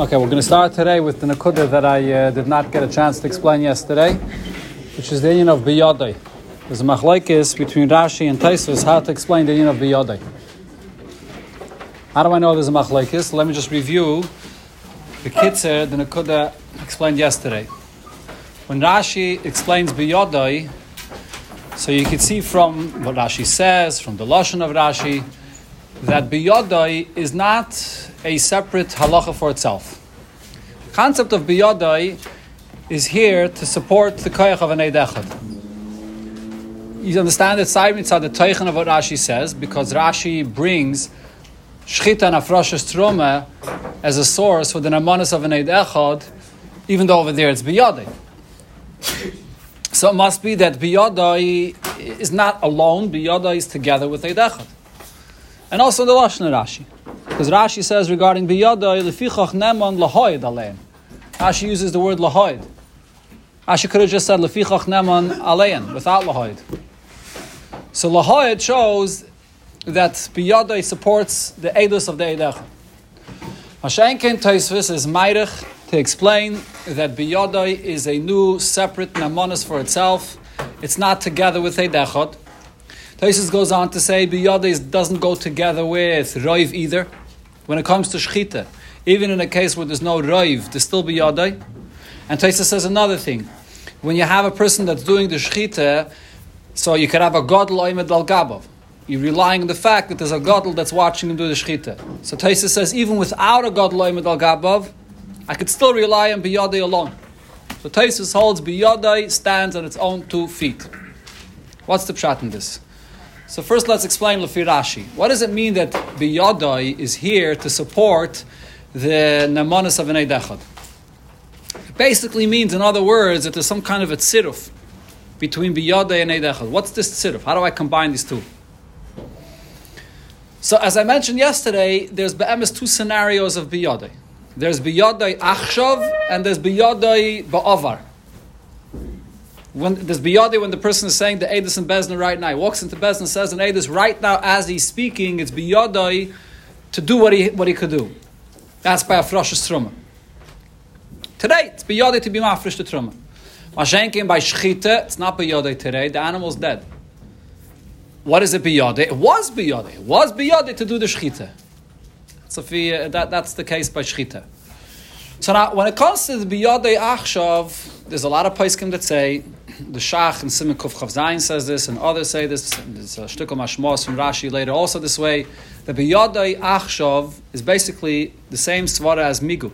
Okay, we're going to start today with the Nakuda that I uh, did not get a chance to explain yesterday, which is the union of Biyadai. There's a machlaikis between Rashi and Taisus how to explain the union of Biyadai. How do I know there's a machlaikis? Let me just review the Kitzer, the Nakuda explained yesterday. When Rashi explains Biyadai, so you can see from what Rashi says, from the Lashon of Rashi, that biyodai is not a separate halacha for itself. The concept of biyodai is here to support the koyach of an eidechad. You understand that side mitzvah the teichen of what Rashi says because Rashi brings shchita and afroshes truma as a source for the namanis of an eidechad, even though over there it's biyodai. So it must be that biyodai is not alone; biyodai is together with eidechad and also in the Lashon Rashi. Because Rashi says regarding biyadai lefichach neman lahoid alein. Rashi uses the word lahoid. Rashi could have just said lefichach neman alein without lahoid. So lahoid shows that biyadai supports the edus of the edech. Hashenkin Taisvis is Meirich to explain that biyadai is a new separate namonis for itself. It's not together with Eidechot. Taisus goes on to say biyadis doesn't go together with roiv either. When it comes to shchita, even in a case where there's no roiv, there's still biyadai. And Taisus says another thing: when you have a person that's doing the shchita, so you could have a gadol oimed al gabov. You're relying on the fact that there's a gadol that's watching him do the shchita. So Taisus says even without a gadol oimed al I could still rely on biyadai alone. So Taisus holds biyadai stands on its own two feet. What's the pshat in this? So first, let's explain Lefi Rashi. What does it mean that biyadai is here to support the namanis of an eidechad? It basically means, in other words, that there's some kind of a tziruf between biyadai and eidechad. What's this tziruf? How do I combine these two? So, as I mentioned yesterday, there's be'emes two scenarios of biyadai. There's biyadai achshav and there's biyadai ba'avar when there's biyadi when the person is saying the Edis in Bezna right now. He walks into Bezna and says an Edis right now as he's speaking, it's biyadi to do what he what he could do. That's by a truma. Today, it's biyadi to be mafresh the truma. Mashenkin by shchita, it's not biyadi today, the animal's dead. What is it biyadi? It was biyadi. It was biyadi to do the shchita. So uh, that, that's the case by shchita. So now, when it comes to the biyadi achshav, there's a lot of paiskim that say the Shach and Simon Kuf Chav says this, and others say this. There's a shtickle mashmos from Rashi later also this way. The biyadai achshav is basically the same svara as migu.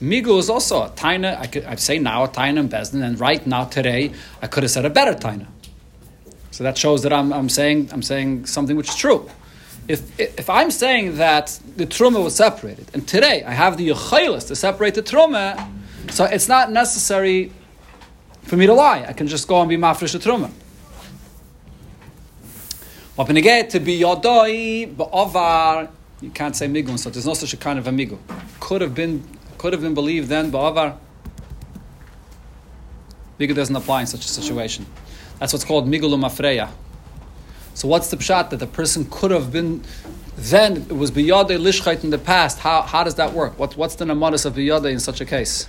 Migu is also a taina. I could I say now a taina and bezdin, and right now today I could have said a better taina. So that shows that I'm, I'm saying I'm saying something which is true. If, if I'm saying that the truma was separated, and today I have the yechelis to separate the truma, so it's not necessary for me to lie. I can just go and be mafresh truma. But when you get to be yodoi, ba'avar, you can't say migun, so there's no such a kind of a. Could have been, could have been believed then, ba'avar. Migu doesn't apply in such a situation. That's what's called migulum afreya. So what's the pshat that the person could have been then it was biyade lishchait in the past. How, how does that work? What, what's the namadis of biyade in such a case?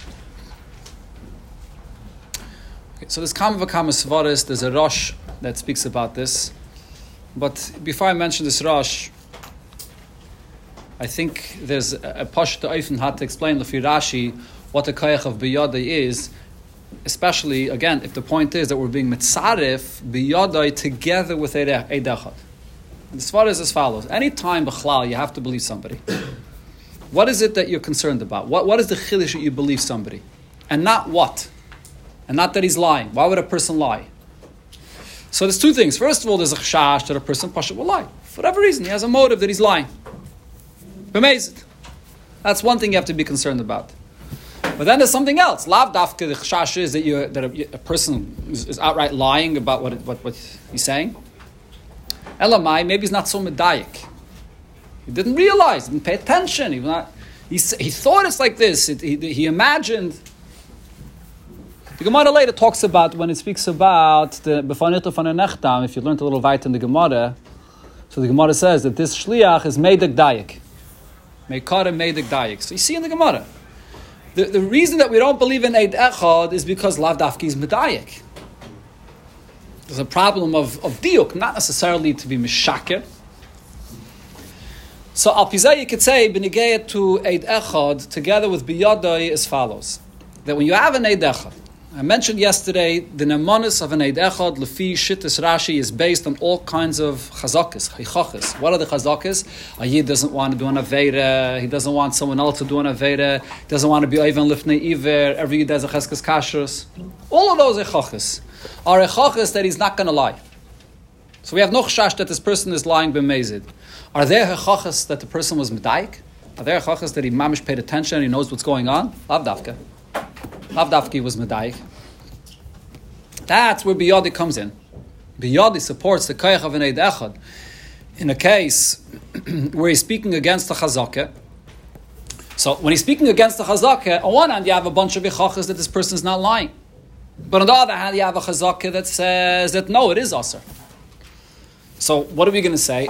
So there's Kama Vakama Svaris, there's a Rosh that speaks about this. But before I mention this Rosh, I think there's a Pashta Eifen had to explain Lefi Rashi what the Kayach of Biyadai is, especially, again, if the point is that we're being Mitzarif Biyadai together with Eidachad. The Svar is as follows. Anytime B'chlal you have to believe somebody, what is it that you're concerned about? What, what is the chiddush that you believe somebody? And not what? And not that he's lying. Why would a person lie? So there's two things. First of all, there's a chash that a person pasha will lie. For whatever reason, he has a motive that he's lying. Amazed. That's one thing you have to be concerned about. But then there's something else. Lav dafka, the chash is that, you that a, a person is, is, outright lying about what, what, what he's saying. Elamai, maybe he's not so medayik. He didn't realize, didn't pay attention. He, not, he, he thought it's like this. It, he, he imagined the Gemara later talks about when it speaks about the Befanito van Nechtam, if you learned a little weiter in the Gemara, so the Gemara says that this shliach is Medek Dayik. Meikara Medik Dayik. So you see in the Gemara. The, the reason that we don't believe in Eid Echad is because Lav Dafki is Medayik. There's a problem of, of diuk, not necessarily to be mishaker. So al you could say b'negayet to Eid Echad together with biyadai as follows: that when you have an Eid Echad, I mentioned yesterday the nemonis of an Eid Echad lefi shittis Rashi is based on all kinds of chazakas, chaychachas. What are the chazakas? A yid doesn't want to do an aveda. He doesn't want someone else to do an aveda. He doesn't want to be even lifnei iver. Every yid has a cheskas kashrus. All of those echachas are echachas that he's not going to lie. So we have no chash that this person is lying b'mezid. Are there hechachas that the person was medaik? Are there hechachas that he mamish paid attention and he knows what's going on? Lav dafka. Lav dafki was medaik. That's where biyadi comes in. Biyadi supports the koyach of an eid echad. In a case where he's speaking against the chazakah, so when he's speaking against the chazakah, on one hand you have a bunch of hechachas that this person is not lying. But on the other hand, you have a chazakah that says that no, it is aser. So what are we going to say?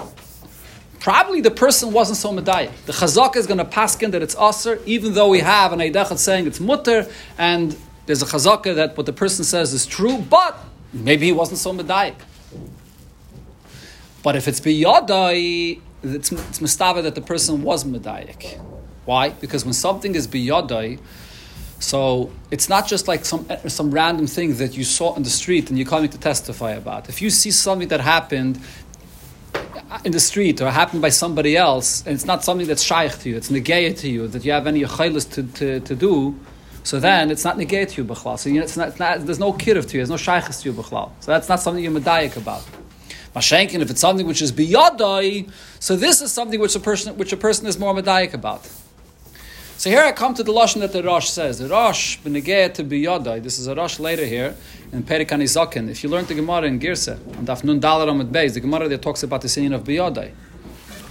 Probably the person wasn't so medayik. The chazakah is going to paskin that it's aser, even though we have an eidachat saying it's mutter, and there's a chazakah that what the person says is true, but maybe he wasn't so medayik. But if it's biyadai, it's, it's mustava that the person was medayik. Why? Because when something is biyadai, so it's not just like some some random thing that you saw in the street and you're coming to testify about. If you see something that happened Uh, in the street or happened by somebody else, and it's not something that's shaykh to you, it's negayah to you, that you have any chaylis to, to, to do, so then it's not negayah to you, b'chlal. So you know, it's not, it's not, there's no kirov to you, there's no shaykhis to you, b'chlal. So that's not something you're medayik about. Mashenkin, if it's something which is biyadai, so this is something which a person, which a person is more medayik about. So here I come to the lashon that the Rosh says. The Rosh b'negeh to biyadai. This is a Rosh later here in Perikan Izakin. If you learn the Gemara in Girsa on Daf Nun Dalar Beis, the Gemara there talks about the sin of biyadai.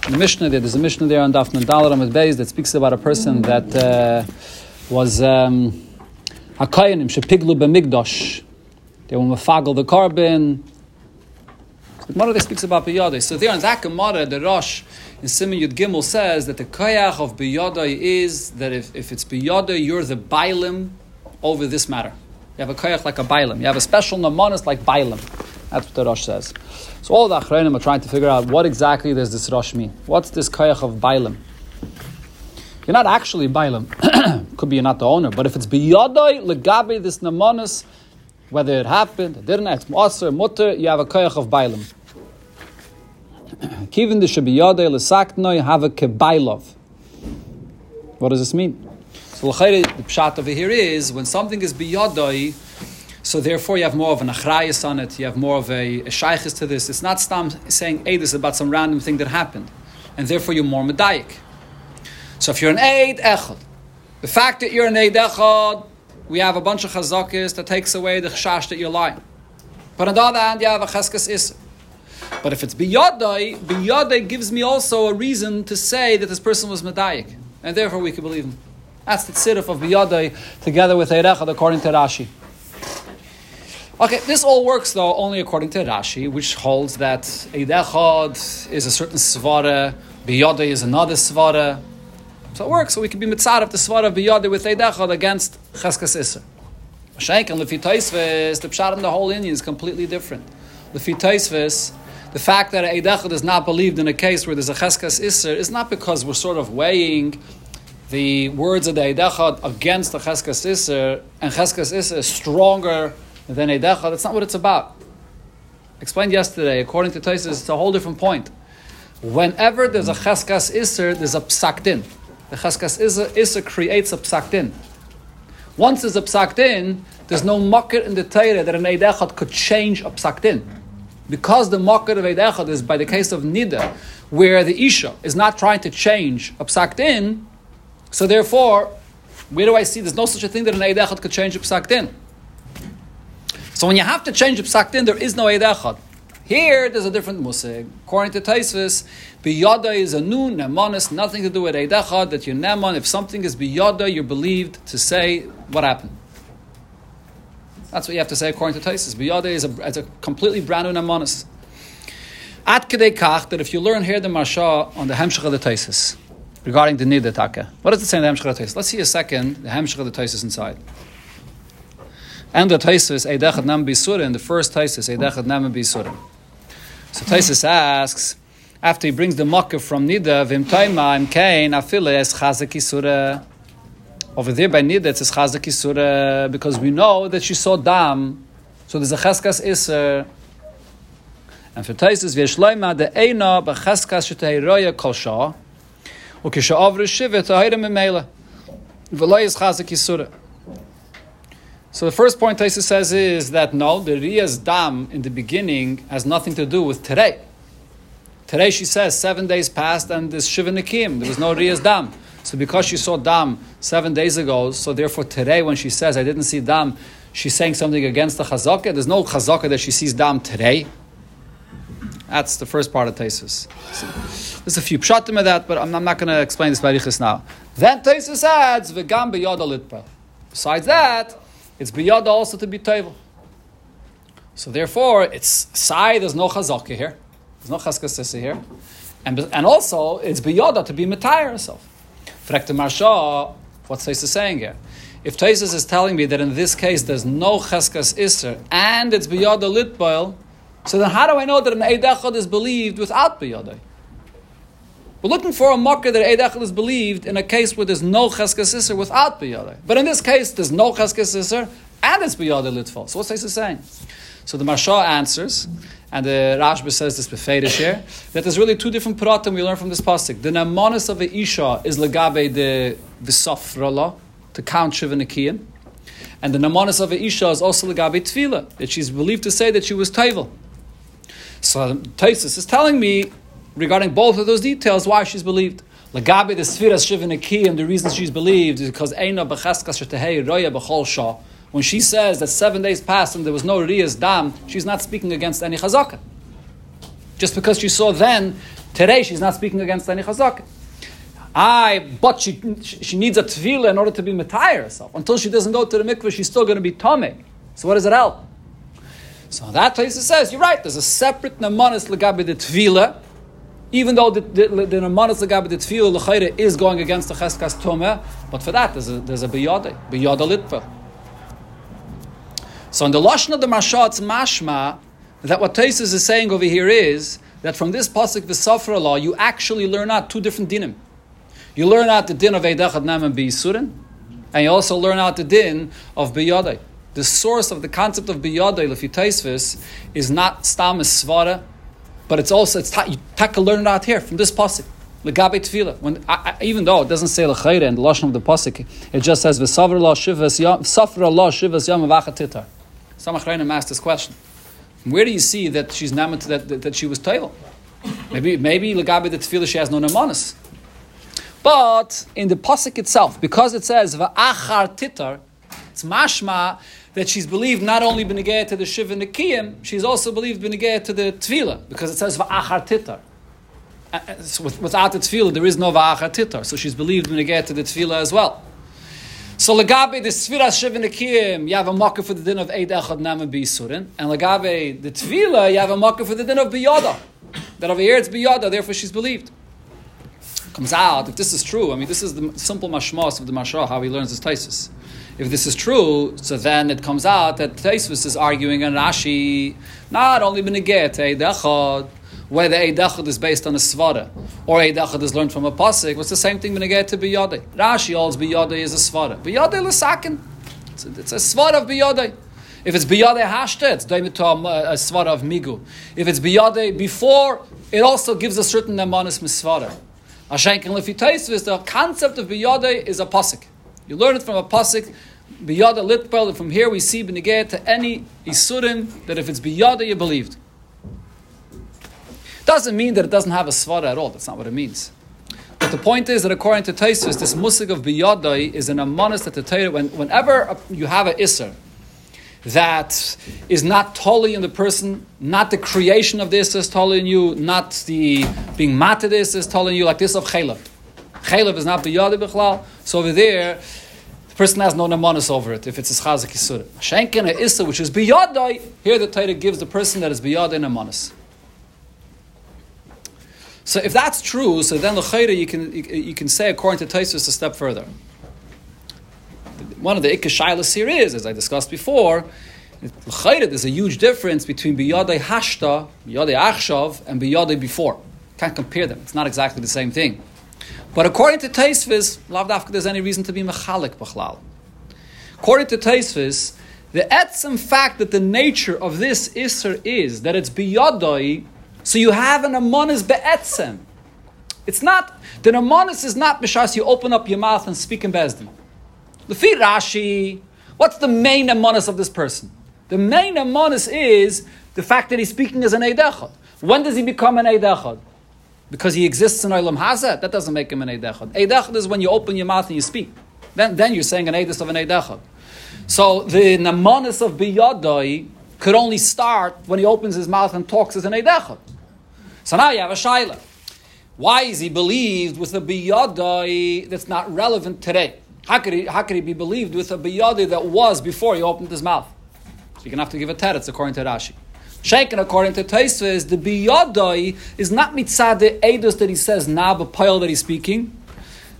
The Mishnah there, there's a Mishnah there on Daf Nun Dalar Beis that speaks about a person that uh, was um, hakayanim shepiglu b'migdosh. They were mafagel the carbon. The Gemara there speaks about biyadai. So there in that Gemara, the Rosh in Simon Yud Gimel says that the koyach of biyadai is that if, if it's biyadai, you're the bailim over this matter. You have a koyach like a bailim. You have a special namanis like bailim. That's what the Rosh says. So all the Achreinim are trying to figure out what exactly does this Rosh mean. What's this koyach of bailim? You're not actually bailim. Could be you're not the owner. But if it's biyadai, legabe, this namanis, whether it happened, it didn't, it's mutter, you have a koyach of bailim. Kivin de shabiyade lesaktnoi have a kebailov. What does this mean? So the pshat over here is when something is biyadai, so therefore you have more of an achrayas on it, you have more of a, a shaykhis to this. It's not stam saying hey, this is about some random thing that happened. And therefore you're more medayik. So if you're an aid, Echad, the fact that you're an aid, Echad, we have a bunch of chazakis that takes away the chash that you're lying. But on the other hand, you have a cheskas is. But if it's biyadai, biyadai gives me also a reason to say that this person was medayik, and therefore we can believe him. That's the tzirif of biyadai together with Eirechad according to Rashi. Okay, this all works though only according to Rashi, which holds that Eidechad is a certain svara, biyadai is another svara. So it works. So we can be mitzad of the svara of biyadai with Eidechad against cheskas iser. Shank and Lefi the pshat in the whole Indian is completely different. Lefi the fact that Eidechad is not believed in a case where there's a Cheskas Isser is not because we're sort of weighing the words of the Eidechad against the Cheskas Isser, and Cheskas Isser is stronger than Eidechad. That's not what it's about. Explained yesterday, according to Taisus, it's a whole different point. Whenever there's a Cheskas Isser, there's a Psakdin. The Cheskas Isser, Isser creates a Psakdin. Once there's a Psakdin, there's no market in the Torah that an Eidechad could change a Psakdin because the market of Eid Echad is by the case of Nida, where the Isha is not trying to change a psakt in, so therefore, where do I see there's no such a thing that an Eid Echad could change a psakt in? So when you have to change a psakt in, there is no Eid Echad. Here, there's a different musig. According to Taisvis, biyada is a nun, nemanis, nothing to do with Eid Echad, that you're neman. If something is biyada, you're believed to say what happened. That's what you have to say according to Taisus. Biyade is a, is a completely brand new namanis. At kedei kach that if you learn here the marsha on the hemshach of the Taisus, regarding the Nida Taka. What does it say in the Hemshech Taisus? Let's see a second the Hemshech of the Taisus inside. And the Taisus, Eidechad Nam Bisurim, the first Taisus, Eidechad Nam Bisurim. So Taisus asks, after he brings the makkah from Nida, Vim Taima, Im Kain, Afile, Es Chazak Isura. Over there by Nida, it's Chazak Isura, uh, because we know that she saw Dam, so there's a Cheskas Isser. And for Taisus, V'yeshloima, the Eina, B'cheskas Shetei Roya Kol Shah, Ukisha Shiva, Tahira Memela. V'loy is Chazak Isura. So the first point Taisa says is that no, the Riya's dam in the beginning has nothing to do with today. Today she says seven days passed and this Shiva Nikim, there was no Riya's dam. So because she saw dam seven days ago, so therefore today when she says I didn't see dam, she's saying something against the chazaka. There's no chazaka that she sees dam today. That's the first part of Taisus. There's a few pshatim of that, but I'm, I'm not going to explain this by now. Then Taisus adds, "V'gam b'yada Besides that, it's biyada also to be table. So therefore, it's sai. There's no chazaka here. There's no chaskasisa here, and and also it's biyada to be metayr herself. Frekta marsha. What's Taisus saying here? If Taisus is telling me that in this case there's no cheskas iser and it's biyada litboil, so then how do I know that an eidechad is believed without biyada? We're looking for a makkah that Eid is believed in a case where there's no Cheskes Isser without Biyadeh. But in this case, there's no Cheskes Isser and it's Biyadeh Litfal. So what's this saying? So the Marsha answers, and the Rashba says this befedish here, that there's really two different pratim we learn from this pasuk. The namonis of the Isha is legabe the Visafrala, to count Shivanakiyim. And the namonis of the Isha is also legabe Tvila, that she's believed to say that she was Taival. So Taisus is telling me regarding both of those details why she's believed. Lagabe the Sfiras Shivanaki and the reason she's believed is because Eina Shetehei Roya Bechol Shah. When she says that seven days passed and there was no Riyas Dam, she's not speaking against any Chazaka. Just because she saw then, today she's not speaking against any Chazaka. I, but she, she needs a tefillah in order to be matayr herself. Until she doesn't go to the mikveh, she's still going to be tomei. So what does it help? So that place it says, you're right, there's a separate namanis legabe the tefillah, even though the the, the Namanas Lagabi the Tfil L'chayre is going against the Cheskas Tomeh, but for that there's a there's a Biyade, Biyade Litva. So in the Lashon of the Marsha, it's mashma that what Taisus is saying over here is that from this pasuk the law you actually learn out two different dinim. You learn out the din of Eidachad Nam and Biyisurin, and you also learn out the din of Biyadai. The source of the concept of Biyadai, Lefi Taisvis, is not Stam Svara, but it's also it's ta- you taka learn it out here from this pasuk. Legabe tefillah. When I, I, even though it doesn't say lechayre in the lashon of the pasuk, it just says v'savra la shivas yam safra la shivas yam avachatitar. Some achrayim asked this question. Where do you see that she's named that, that, that she was toivel? Maybe maybe legabe the tefillah she has no namanis. But in the pasuk itself, because it says va'achar titar, it's mashma that she's believed not only b'negeh to the shiva nekiyim, she's also believed b'negeh to the tefillah, because it says va'achar titar. Uh, uh, so without the tefillah, there is no va'achar titar, so she's believed b'negeh to the tefillah as well. So legabe the sfira shiva nekiyim, you have a makkah for the din of eid echad nama b'yisurin, and legabe the Tvila, you have a makkah for the din of biyada. That over here it's biyada, therefore she's believed comes out, if this is true, I mean, this is the simple mashmas of the mashah, how he learns his taisus. If this is true, so then it comes out that Taisvus is arguing on Rashi, not only Beneget, Eidechad, whether Eidechad is based on a Svara, or Eidechad is learned from a Pasik, what's the same thing Beneget to Biyade. Rashi holds Biyade is a Svara. Biyade Lesakin. It's, it's a Svara of Biyade. If it's Biyade Hashta, it's Daimitom, uh, a Svara of Migu. If it's Biyade before, it also gives a certain Nemanis Misvara. Ashenkin Lefi Taisvus, the concept of Biyade is a Pasik. You learn it from a pasuk, biyada litpel, and from here we see benegeh to any isurim that if it's biyada, you believed. Doesn't mean that it doesn't have a svara at all. That's not what it means. But the point is that according to Taisus, this musik of biyadai is an amonis that the Torah, when, whenever you have an isser that is not totally in the person, not the creation of this is totally in you, not the being mated is totally in you, like this of chelav. Chaylev is not biyadi b'chlal. So over there, the person has no namanis over it if it's a chazik yisur. Shenkin a issa, which is biyadai, here the Torah gives the person that is biyadai namanis. So if that's true, so then the you can you can say according to Taisus a step further. One of the ikashailas here is, as I discussed before, there's a huge difference between biyadei hashta, biyadei achshav, and biyadei before. Can't compare them. It's not exactly the same thing. But according to Taisvis, there's any reason to be mechalik b'chlal. According to Taisvis, the etzem fact that the nature of this iser is that it's biyadai, so you have an amonis be'etzem. It's not, the amonis is not b'shas you open up your mouth and speak in bezdin. The Rashi, what's the main amonis of this person? The main amonis is the fact that he's speaking as an eidechad. When does he become an eidechad? Because he exists in Olam Hazet? That doesn't make him an eidechad. Eidechad is when you open your mouth and you speak. Then, then you're saying an eidus of an eidechad. So the namonis of biyadai could only start when he opens his mouth and talks as an eidechad. So now you have a shaila. Why is he believed with a biyadai that's not relevant today? How could he, how could he be believed with a biyadai that was before he opened his mouth? So you're going to have to give a teretz according to Rashi. Shaken according to Taisvis, the biyadai is not mitzad the edus that he says na b'payil that he's speaking.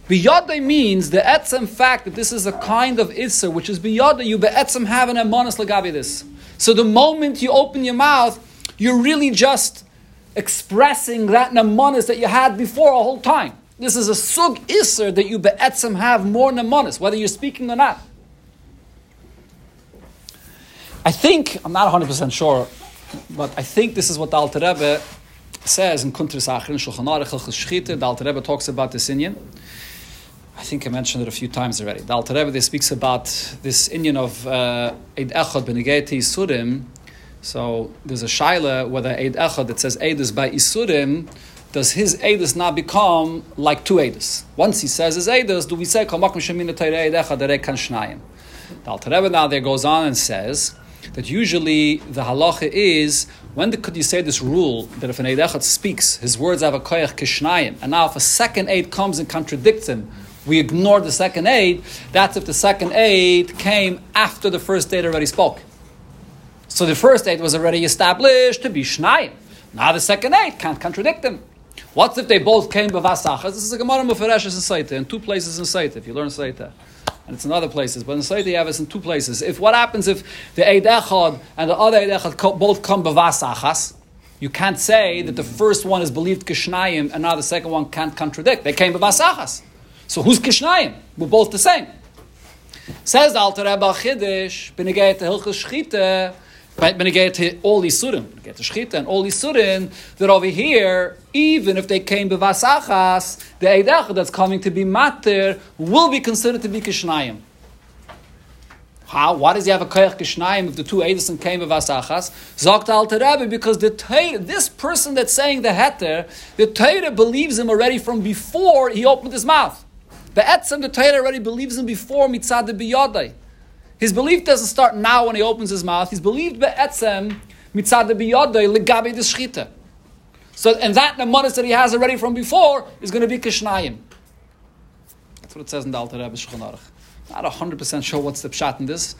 Biyadai means the etzem fact that this is a kind of isser which is biyadai you be'etzem have an emonis lagabi this. So the moment you open your mouth, you're really just expressing that nemonis that you had before a whole time. This is a sug isser that you be'etzem have more nemonis, whether you're speaking or not. I think, I'm not 100% sure, but I think this is what the Alter Rebbe says in Kuntris Achrin, Shulchan Aruch Shchita. The Alter Rebbe talks about this Indian. I think I mentioned it a few times already. The Alter Rebbe speaks about this Indian of uh, Eid Echad Benegeti Isurim. So there's a shaila whether Eid Echad that says Eidus by Isurim, does his Eidus not become like two Eidus? Once he says his Eidus, do we say Eid Echad? The Alter Rebbe now there goes on and says that usually the halacha is when the, could you say this rule that if an Eidechat speaks, his words have a koyach kishnayim, and now if a second Eid comes and contradicts him, we ignore the second Eid, That's if the second Eid came after the first aid already spoke. So the first aid was already established to be shnayim. Now the second aid can't contradict him. What if they both came b'vasachas? This is a Gemara Mufaresh in Saita, in two places in Saita, if you learn Saita and it's in other places. But in Saita you have it in two places. If what happens if the Eid Echad and the other Eid Echad both come b'vasachas, you can't say that the first one is believed kishnayim and now the second one can't contradict. They came b'vasachas. So who's kishnayim? We're both the same. Says Alter Rebbe Chiddush, b'negei to Hilchus Shchita, when you get to all Isurim, get to Shchita and all Isurim, that over here, even if they came bevasachas, the Eidach that's coming to be mater will be considered to be Kishnayim. How? Why does he have a koyach kishnayim if the two edison came bevasachas? Zogt Alter Rebbe because the Torah, this person that's saying the heter, the Torah believes him already from before he opened his mouth. The etzem, the Torah already believes him before mitzad the biyadai. His belief doesn't start now when he opens his mouth. He's believed be'etzem mitzad biyodai legabe de shchita. So, and that nemanis that he has already from before is going to be kishnayim. That's what it says in the Alter Rebbe Shulchan Not hundred percent sure what's the pshat in this,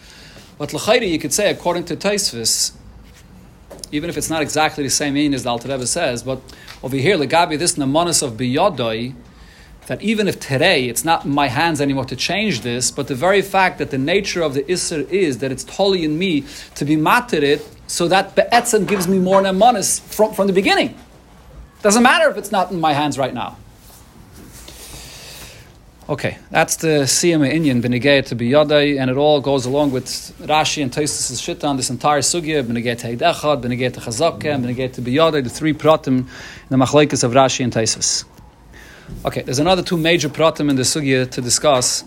but l'chayri you could say according to Taisvis, even if it's not exactly the same meaning as the Alter Rebbe says, but over here legabe this nemanis of biyodai that even if today it's not in my hands anymore to change this, but the very fact that the nature of the Isser is that it's totally in me to be materit, so that Be'etzem gives me more nemanis from, from the beginning. Doesn't matter if it's not in my hands right now. Okay, that's the Siyama Indian, Benegay to Biyadai, and it all goes along with Rashi and Taisus' Shita on this entire Sugya, Benegay to Eidechad, to Chazakah, and Benegay to Biyadai, the three pratim the Machlekes of Rashi and Taisus. Okay, there's another two major pratim in the sugya to discuss,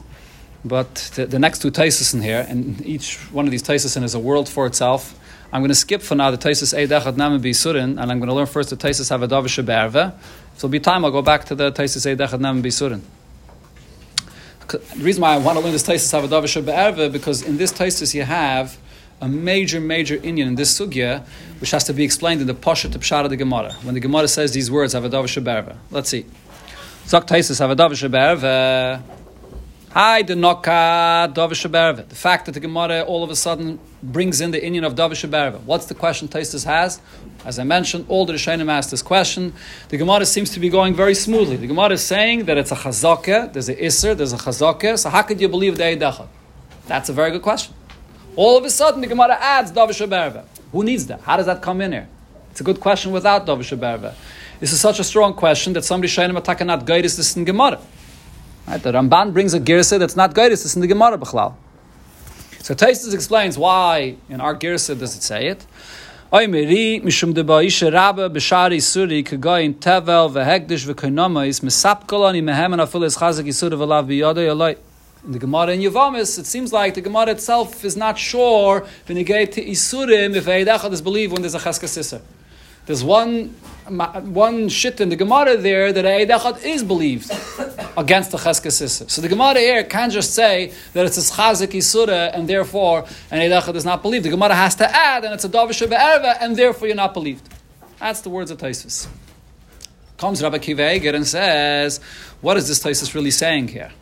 but the, the next two taisus in here, and each one of these taisus is a world for itself. I'm going to skip for now the taisus Eidachat Namen Bisurin, and I'm going to learn first the taisus Havadav Sheberve. If there'll be time, I'll go back to the taisus Eidachat Namen Bisurin. The reason why I want to learn this taisus Havadav Sheberve because in this taisus you have a major, major Indian in this sugya, which has to be explained in the Pasha to Pshara the Gemara. When the Gemara says these words, Havadav. Let's see. Sagt Taisus have a Davish uh, Hi, the Noka uh, Davish The fact that the Gemara all of a sudden brings in the Indian of Berva. What's the question Taisus has? As I mentioned, all the Rishonim asked this question. The Gemara seems to be going very smoothly. The Gemara is saying that it's a chazakah, there's a isser, there's a chazakah. So how could you believe the Eidechad? That's a very good question. All of a sudden, the Gemara adds Berva. Who needs that? How does that come in here? It's a good question without Berva. This is such a strong question that somebody Shainim Ataka not this in Gemara. Right? The Ramban brings a girsa that's not guided this in the Gemara B'chlal. So Taisus explains why in our girsa does it say it. Oy miri mishum de baisha rabba b'shari suri kagoyin tevel v'hekdish v'koinoma mesapkolani mehemen afil es chazak yisura v'lav b'yoda yoloi. In the Gemara in Yavamis, it seems like the Gemara itself is not sure to Isurim if Eidachad is believed when there's a Cheskasisser. There's one one shit in the Gemara there that Eidachad is believed against the Cheskasisser. So the Gemara here can't just say that it's a Chazik Isura and therefore an Eidachad is not believed. The Gemara has to add and it's a Davish Be'erva and therefore you're not believed. That's the words of Taisus. Comes Rabbi Kiva and says, what is this Taisus really saying here?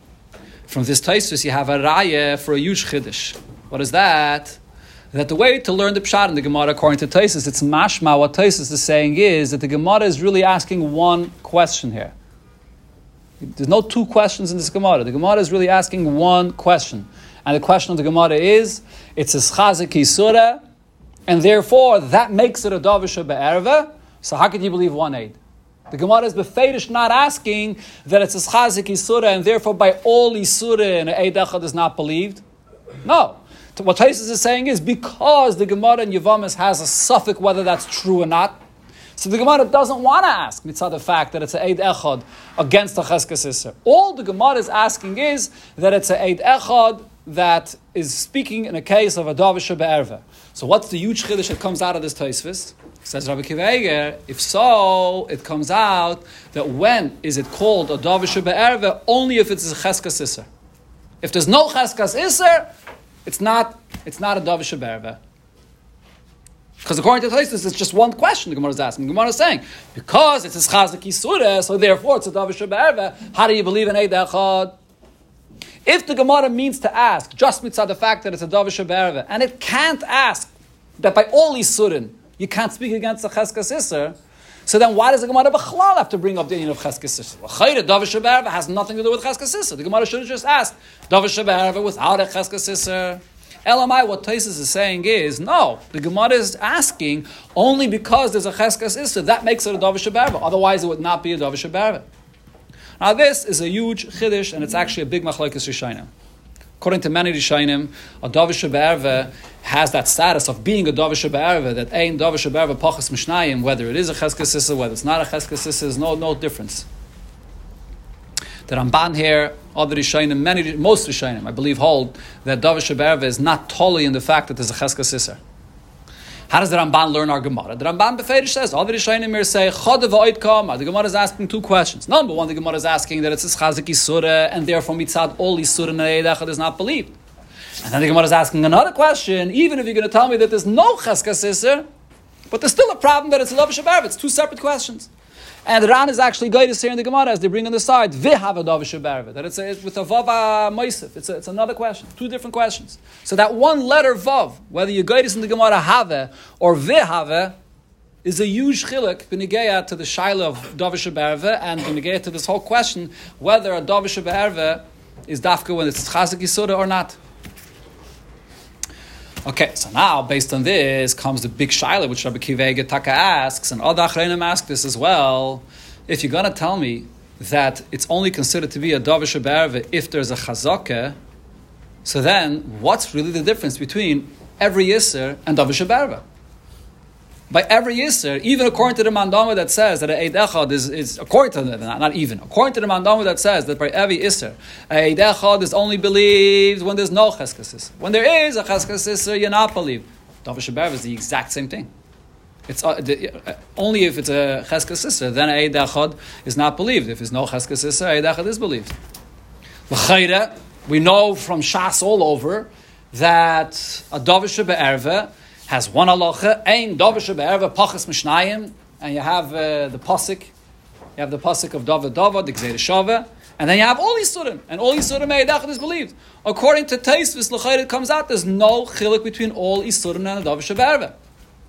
From this Taisus, you have a raya for a huge chiddush. What is that? That the way to learn the pshat in the Gemara, according to Taisus, it's mashma. What Taisus is saying is that the Gemara is really asking one question here. There's no two questions in this Gemara. The Gemara is really asking one question. And the question of the Gemara is, it's a schazik surah, and therefore that makes it a davisha be'erva. So how could you believe one aid? The Gemara is befedish not asking that it's a chazik isura and therefore by all isura and eidachad is not believed. No. What Taisus is saying is because the Gemara in Yavamis has a suffix whether that's true or not. So the Gemara doesn't want to ask mitzvah the fact that it's an Eid Echad against the Cheskes All the Gemara is asking is that it's an Eid Echad that is speaking in a case of a Davish Be'erva. So what's the huge chiddush that comes out of this Taisvis? Says Rabbi Kiva if so, it comes out that when is it called a Davish Be'erva? Only if it's a Cheskas Isser. If there's no Cheskas Isser, it's not, it's not a Davish Be'erva. Because according to Taisus, it's just one question the Gemara is asking. The Gemara is saying, because it's a Chazaki Surah, so therefore it's a Davish Be'erva, how do you believe in Eid Echad? If the Gemara means to ask, just mitzvah the fact that it's a Davish Be'erva, and it can't ask that by all Isurin, you can't speak against the Cheskas Isser, so then why does the Gemara B'chlal have to bring up the union of Cheskas Isser? Chayre, Davish has nothing to do with Cheskas Isser. The Gemara should have just asked, Davish Be'erva without a Cheskas Isser. LMI, what Taisus is saying is, no, the Gemara is asking only because there's a Cheskas Isser, that makes it a Davish Be'erva. Otherwise, it would not be a Davish Be'erva. Now, this is a huge chiddush, and it's actually a big machlokes Rishayim. According to many Rishayim, a Davish has that status of being a Davish Be'erva, that ein Davish Be'erva pachas mishnayim, whether it is a Cheskes whether it's not a Cheskes is no, no difference. The Ramban here, other Rishayim, many, most Rishayim, I believe, hold that Davish Be'erva is not totally in the fact that there's a Cheskes how does the Ramban learn our Gemara? The Ramban Beferish says, all the Rishonim say, Chodev Kama. The Gemara is asking two questions. Number one, the Gemara is asking that it's a Chazik Isura, and therefore mitzad all Isura and Eidachad is not believed. And then the Gemara is asking another question, even if you're going to tell me that there's no Cheskas Isur, but there's still a problem that it's a Shabbat. It's two separate questions. And Ran is actually guided here in the Gemara as they bring on the side that it's, a, with a vava moisif. It's, it's another question, two different questions. So that one letter vav, whether you guide us in the Gemara have or v'have, is a huge chiluk b'nigeya to the shaila of davish and b'nigeya to this whole question whether a davish is dafka when it's chazik yisuda or not. Okay, so now based on this comes the big shaila which Rabbi Kiva Taka asks, and other achreinim ask this as well. If you're going to tell me that it's only considered to be a davish if there's a chazaka, so then what's really the difference between every yisr and davish by every Yisr, even according to the Mandama that says that Eid Echad is, is according to the, not, not even, according to the Mandama that says that by every Yisr, Eid Echad is only believed when there's no Cheskes When there is a Cheskes you're not believed. Davar Shabbat is the exact same thing. It's uh, the, uh, only if it's a Cheskes then Eid Echad is not believed. If there's no Cheskes Eid Echad is believed. We know from Shas all over that a Davar Shabbat has one halacha, ein davish be'erva pachas mishnayim, and you have uh, the pasuk, you have the pasuk of David David, the Gzeir Shava, And then you have all Isurim, and all Isurim Me'edachad is believed. According to Taisvis, L'chayr, it comes out there's no chilik between all Isurim and a Davish Berve.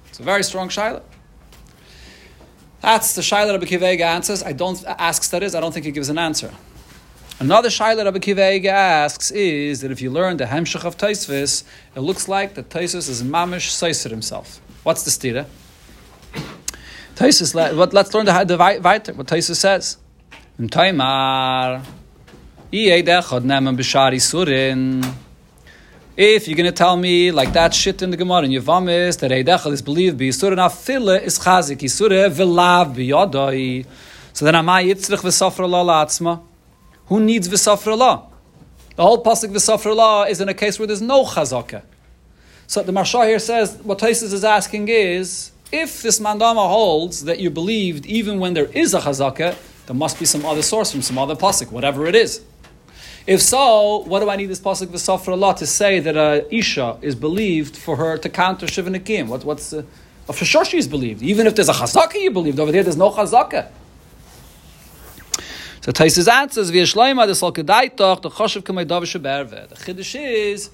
It's a very strong Shaila. That's the Shaila Rabbi Kivega answers. I don't ask that is, I don't think he gives an answer. Another Shaila Rabbi Kivega asks is that if you learn the Hemshech of Taisvis, it looks like that Taisvis is mamish Seiser himself. What's the stira? Taisus, let, let's learn the, the weiter, what Taisus says. If you're going to tell me like that shit in the Gemara in Yavamis that Eidechad is believed be Yisura Nafile is Chazik Yisura Vilav Biyodoi. So then Amai Yitzrich V'Safra La La'atzma. Who needs V'Safra La? The whole pasuk V'Safra La is in a case where there's no Chazaka. So the Marsha here says what Taisus is asking is if this mandama holds that you believed even when there is a chazaka, there must be some other source from some other pasuk, whatever it is. If so, what do I need this pasuk v'safra Allah to say that a isha is believed for her to counter shivanikim? What, what's uh, for sure she is believed, even if there's a chazaka you believed over there. There's no chazaka. So Taisus answers, "V'yeshleima the salkedaitoch the choshev k'may davish The chiddush is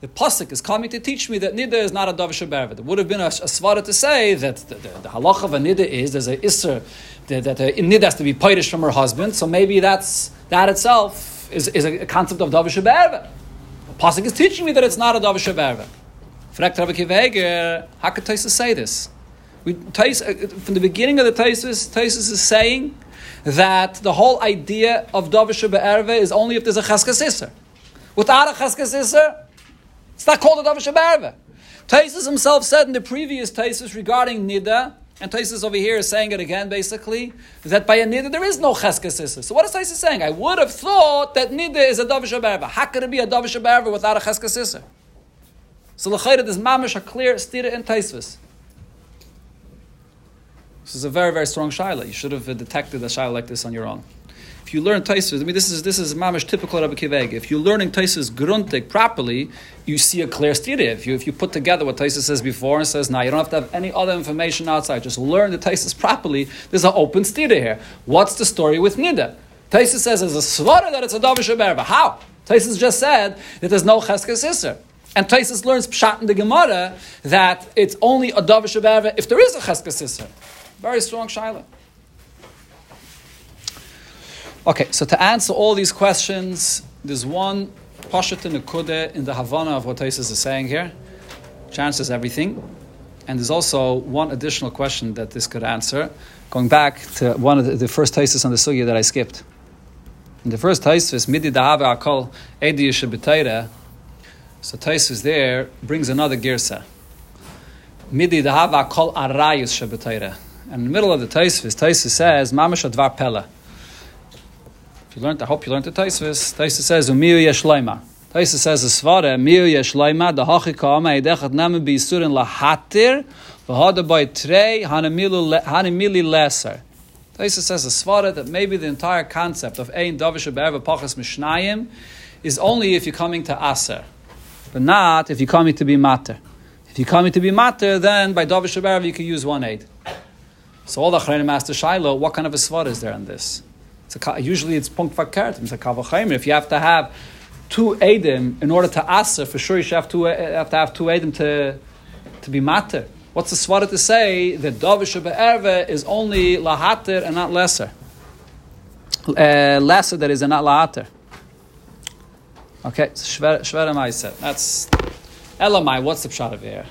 the pasuk is coming to teach me that nida is not a davish bervet. It would have been a, a svara to say that the, the, the halacha of a nida is there's a isser that, a nida has to be poitish from her husband. So maybe that's that itself is, is a, concept of davish bervet. The pasuk is teaching me that it's not a davish bervet. Kiveger, how could Taisus say this? We, Tais, uh, from the beginning of the Taisus, Taisus is saying that the whole idea of davish bervet is only if there's a cheskasisser. Without a cheskasisser, it's not called a Davish Barva. Taisus himself said in the previous Taisus regarding Nida, and Taisus over here is saying it again, basically, that by a Nida there is no Cheskes So what is Taisus saying? I would have thought that Nida is a Davish Barva. How could it be a Davish Barva without a Cheskes So L'chayra, there's mamish a clear stira in Taisus. This is a very, very strong shaila. You should have detected a shaila like this on your own If you learn Taisus, I mean, this is this is mamish typical Rabbi Kiveg. If you're learning Taisus gruntig properly, you see a clear stira. If you if you put together what Taisus says before and says now, you don't have to have any other information outside. Just learn the Taisus properly. There's an open stira here. What's the story with Nida? Taisus says there's a svara that it's a davish But How? Taisus just said that there's no cheskes isser. And Taisus learns pshat in the Gemara that it's only a davish if there is a cheskes isser. Very strong shaila. Okay, so to answer all these questions, there's one Pashat and Kude in the Havana of what Taisus is saying here, which answers everything. And there's also one additional question that this could answer, going back to one of the, the first Taisus on the Sugya that I skipped. In the first Taisus, Midi Dahava Akol Edi Yeshabitaira, so Taisus there brings another girsa. Midi Dahava Akol Arayus Shabitaira. And in the middle of the Taisus, Taisus says, Mamash Advar Pella you learned, I hope you learned the Taisvis. Taisvis says, Umiyu yeshleima. Taisvis says, Svara, Miyu yeshleima, the hachika ama edechat name bisurin lahatir, v'hada by trei, hanimili lesser. Taisvis says, a that maybe the entire concept of ein davish be'erva pachas mishnayim is only if you're coming to aser, but not if you're coming to be mater. If you're coming to be mater, then by davish be'erva you can use one aid. So all the Chayim master Shiloh, what kind of a svara is there in this? It's a, usually it's punkt verkehrt. It's a kavachayim. If you have to have two edim in order to asa, for sure you should have, two, have to have two edim to, to be mater. What's the swara to say that davish be'erve is only lahater and not lesser? Uh, lesser that is and not lahater. Okay, so shver, said. That's elamai. What's the pshat of here?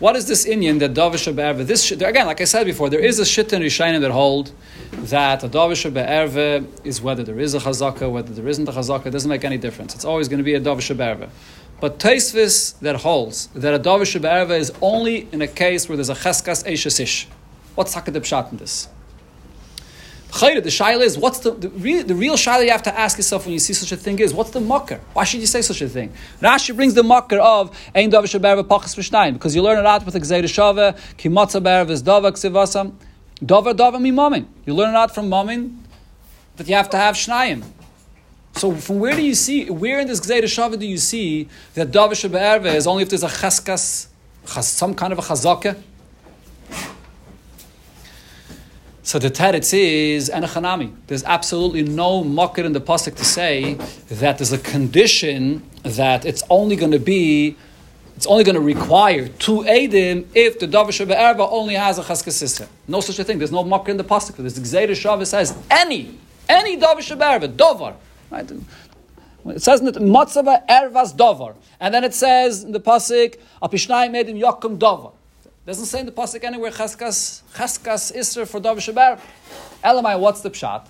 What is this Indian that Davish Be'erve? This again, like I said before, there is a shit in that hold that a Davish Be'erve is whether there is a chazaka, whether there isn't a chazaka, it doesn't make any difference. It's always going to be a Davish Be'erve. But Taisvis that holds that a Davish Be'erve is only in a case where there's a cheskas eishasish. What's Hakadib Pshat in this? The shaila is what's the, the real the real shaila you have to ask yourself when you see such a thing is what's the mucker? Why should you say such a thing? Rashi brings the mucker of ein davar shaber pachas v'shnayim because you learn it out with the gzeir shava kimatza ber v'zdava ksivasam davar davar mimamin. You learn it out from mamin that you have to have shnayim. So from where do you see where in this gzeir shava do you see that davar shaber is only if there's a cheskas some kind of a chazaka? So the teretz is enochanami. There's absolutely no mocker in the pasuk to say that there's a condition that it's only going to be, it's only going to require two edim if the davar shebe'erva only has a chaskasisa. No such a thing. There's no mocker in the pasuk. There's the gzeira shav says any any davar shebe'erva davar. Right? It says the matzava ervas davar, and then it says in the pasuk apishnai medim yakum davar. Doesn't say in the pasuk anywhere chaskas chaskas iser for davar sheber. Elamai, what's the pshat?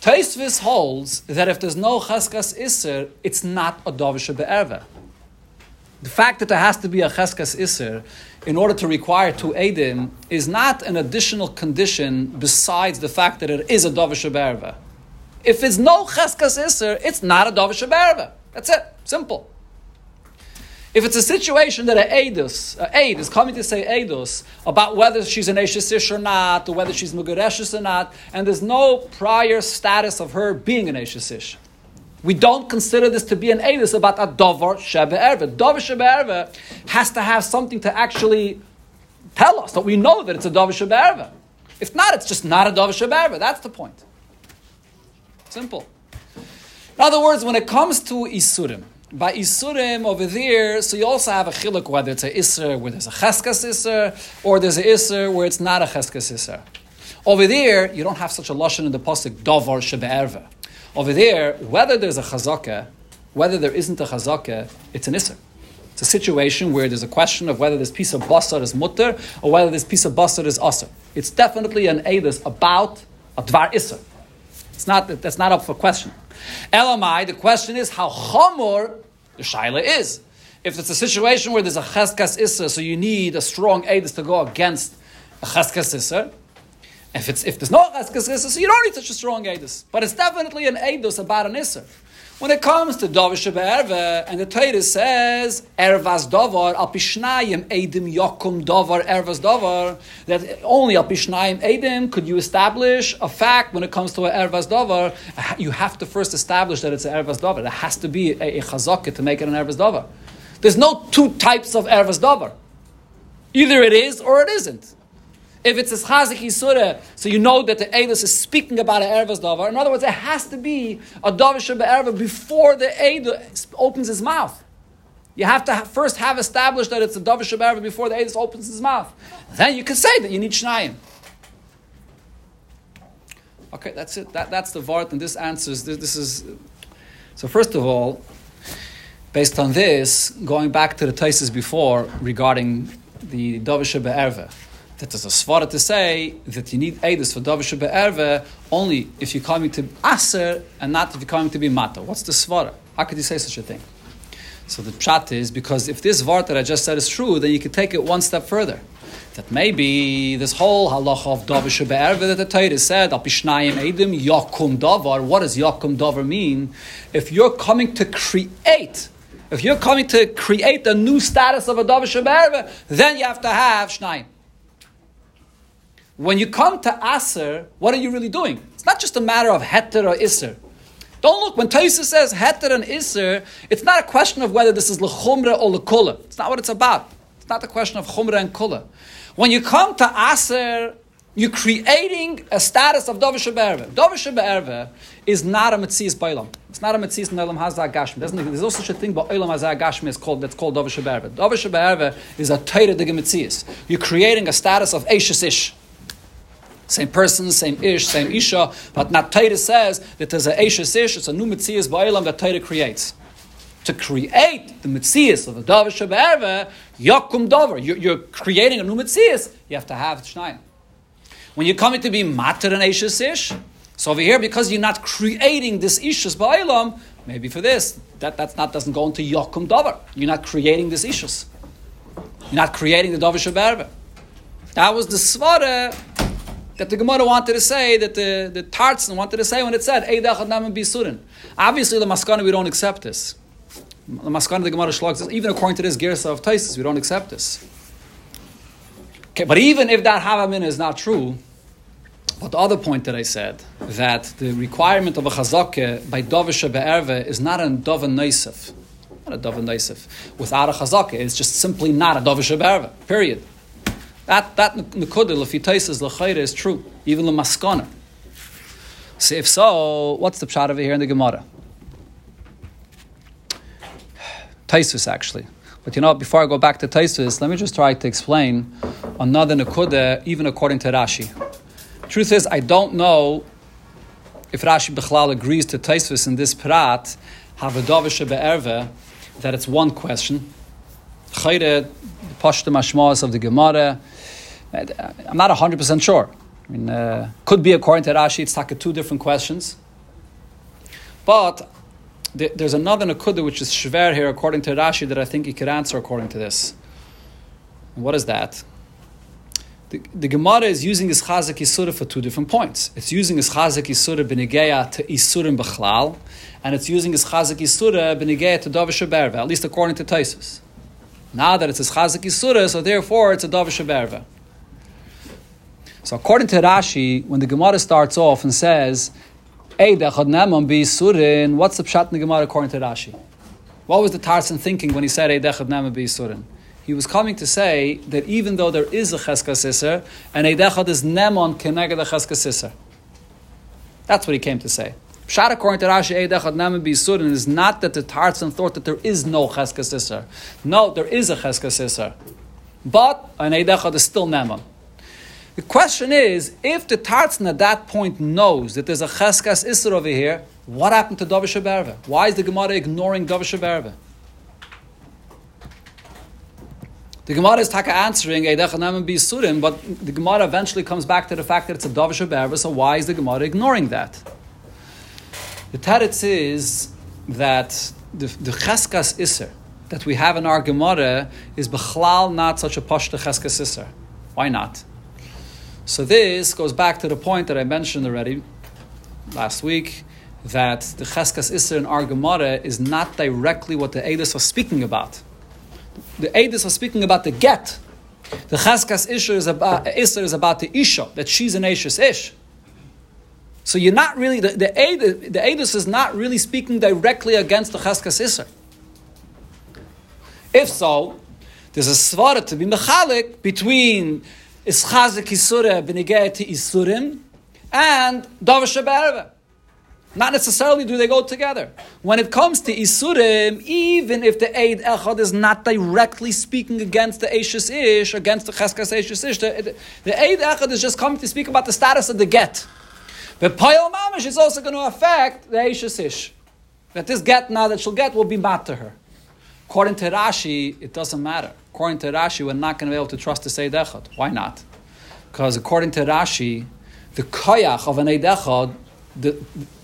Taisvis holds that if there's no chaskas iser, it's not a davar sheber. The fact that there has to be a cheskas iser in order to require two edim is not an additional condition besides the fact that it is a davar sheberva. If it's no cheskas iser, it's not a davar sheberva. That's it. Simple. If it's a situation that an Eidus, an Eid is coming to say Eidus about whether she's an Eishesish or not, or whether she's Mugareshes or not, and there's no prior status of her being an Eishesish. We don't consider this to be an Eidus about a Dovar Shebe Erve. Dovar Shebe Erve has to have something to actually tell us that we know that it's a Dovar Shebe Erve. If not, it's just not a Dovar Shebe Erve. That's the point. Simple. In other words, when it comes to Isurim, by Isurim over there, so you also have a chiluk whether it's a Isser where there's a Cheskas Isser, or there's a Isser where it's not a Cheskas Isser. Over there, you don't have such a lashon in the pasuk Dovar Shebe'erve. Over there, whether there's a Chazaka, whether there isn't a Chazaka, it's an Isser. It's a situation where there's a question of whether this piece of basar is mutter or whether this piece of basar is aser. It's definitely an edus about a dvar Isser. It's not, that's not up for question. Elamai, the question is how chamor the shaila is. If it's a situation where there's a cheskas issa, so you need a strong edus to go against a cheskas issa. If it's if there's no cheskas issa, so you don't need such a strong edus. But it's definitely an edus about an issa. When it comes to Davar Sheba and the Torah says, Ervas Davar, Al Pishnayim Edim Yokum Davar, Ervas Davar, that only Al Pishnayim Edim could you establish a fact when it comes to an Ervas Davar. You have to first establish that it's an Ervas Davar. There has to be a, a to make it an Ervas Davar. There's no two types of Ervas Davar. Either it is or it isn't. If it's a chazik yisura, so you know that the Eidos is speaking about an ervas davar. In other words, it has to be a davar sheba before the Eidos opens his mouth. You have to first have established that it's a davar sheba before the Eidos opens his mouth. Then you can say that you need shnayim. Okay, that's it. That, that's the vart, and this answers. This, this is so. First of all, based on this, going back to the thesis before regarding the davar sheba that there's a svara to say that you need edus for davar be'erve only if you're coming to aser and not if you're coming to be mata. What's the svara? How could you say such a thing? So the pshat is because if this vart that I just said is true, then you could take it one step further. That maybe this whole halacha of davar be'erve that the Torah said al pishnayim edim yakum davar. What does yakum davar mean? If you're coming to create. If you're coming to create a new status of a davar be'erve, then you have to have shnayim. When you come to Aser, what are you really doing? It's not just a matter of Heter or Isser. Don't look, when Taisa says Heter and Isser, it's not a question of whether this is Lechumra or Lekula. It's not what it's about. It's not the question of Chumra and Kula. When you come to Aser, you're creating a status of Dovish Shebe'erve is not a Metzias Bailam. It's not a Metzias in Olam Hazah Gashmi. There's no such a thing, but Olam Hazah Gashmi is called, that's called Dovish Shebe'erve is a de Metzias. You're creating a status of Eishes Ish. Same person, same ish, same isha, but not Torah says that there's a Eishes ish, it's a new Metzias Ba'ilam that Torah creates. To create the Metzias of the Davar Shabbat Yakum Davar, you're, creating a new Metzias, you have to have Shnayim. When you're coming to be Mater and Eishes ish, so over here, because you're not creating this Ishus Ba'ilam, maybe for this, that that's not doesn't go into Yakum Davar. You're not creating this Ishus. You're not creating the Davar Shabbat That was the Svara that the Gemara wanted to say, that the, the Tartzen wanted to say when it said. Obviously, the Maskana, we don't accept this. The Maskana, the Gemara Shlog even according to this Gersa of Taisis, we don't accept this. Okay, but even if that Havamin is not true, but the other point that I said, that the requirement of a chazakeh by Dovisha Be'erve is not a Dovan Neisef. Not a Dovan Neisef. Without a chazakeh, it's just simply not a Dovisha Be'erve. Period. That that nekuda lefitaisis lechayre is true, even the maskana. So if so, what's the pshat over here in the Gemara? Taisus actually. But you know, before I go back to Taisus, let me just try to explain another nekuda, even according to Rashi. Truth is, I don't know if Rashi Bechlal agrees to Taisus in this prat, Havadovisha be'erve, that it's one question. Chayre, Pashta Mashmas of the Gemara. I'm not 100% sure. I mean, uh, could be according to Rashi, it's like two different questions. But there's another Nakuda which is Shver here according to Rashi that I think he could answer according to this. What is that? The, the Gemara is using his Chazak for two different points. It's using his Chazak Yisura b'nigeya to Yisurim b'chlal, and it's using his Chazak Yisura b'nigeya to Davish Berva, at least according to Taisus. Now that it's his Chazak so therefore it's a Davish Berva. So according to Rashi, when the Gemara starts off and says, What's the pshat in the Gemara according to Rashi? What was the Tarsan thinking when he said Eidechad Nema B'Yisurin? he was coming to say that even though there is a cheska iser, and eidechad is nemon keneged a cheska iser. That's what he came to say. Pshat according to Rashi, eidechad nemon b'yisurin is not that the Tarsan thought that there is no Cheska iser. No, there is a Cheska iser. But an eidechad is still nemon. The question is, if the Tartan at that point knows that there's a cheskas Isser over here, what happened to Davish Why is the Gemara ignoring Davish The Gemara is taka answering Eidechanam be Surim, but the Gemara eventually comes back to the fact that it's a Davish Berba, so why is the Gemara ignoring that? The Teretz is that the, the Cheskas Isser that we have in our Gemara is Bechlal not such a Pashta Cheskas Isser. Why not? So this goes back to the point that I mentioned already last week that the Cheskas Isser in our Gemara is not directly what the Eidos are speaking about the Edis are speaking about the get. The Chaskas Isha is about, Isha is about the Isha, that she's an Ashes Ish. So you're not really, the, the, Edis, the Edis is not really speaking directly against the Chaskas Isha. If so, there's a svara to be mechalik between Ischazik Isura benigay to Isurim and Davash not necessarily do they go together. When it comes to Isurim, even if the Eid Echad is not directly speaking against the Eishis Ish, against the Cheskas Eishis Ish, the, the Eid Echad is just coming to speak about the status of the get. But Payal Mamish is also going to affect the Eishis Ish. That this get now that she'll get will be mat to her. According to Rashi, it doesn't matter. According to Rashi, we're not going to be able to trust the Eid Echad. Why not? Because according to Rashi, the koyach of an Eid Echad,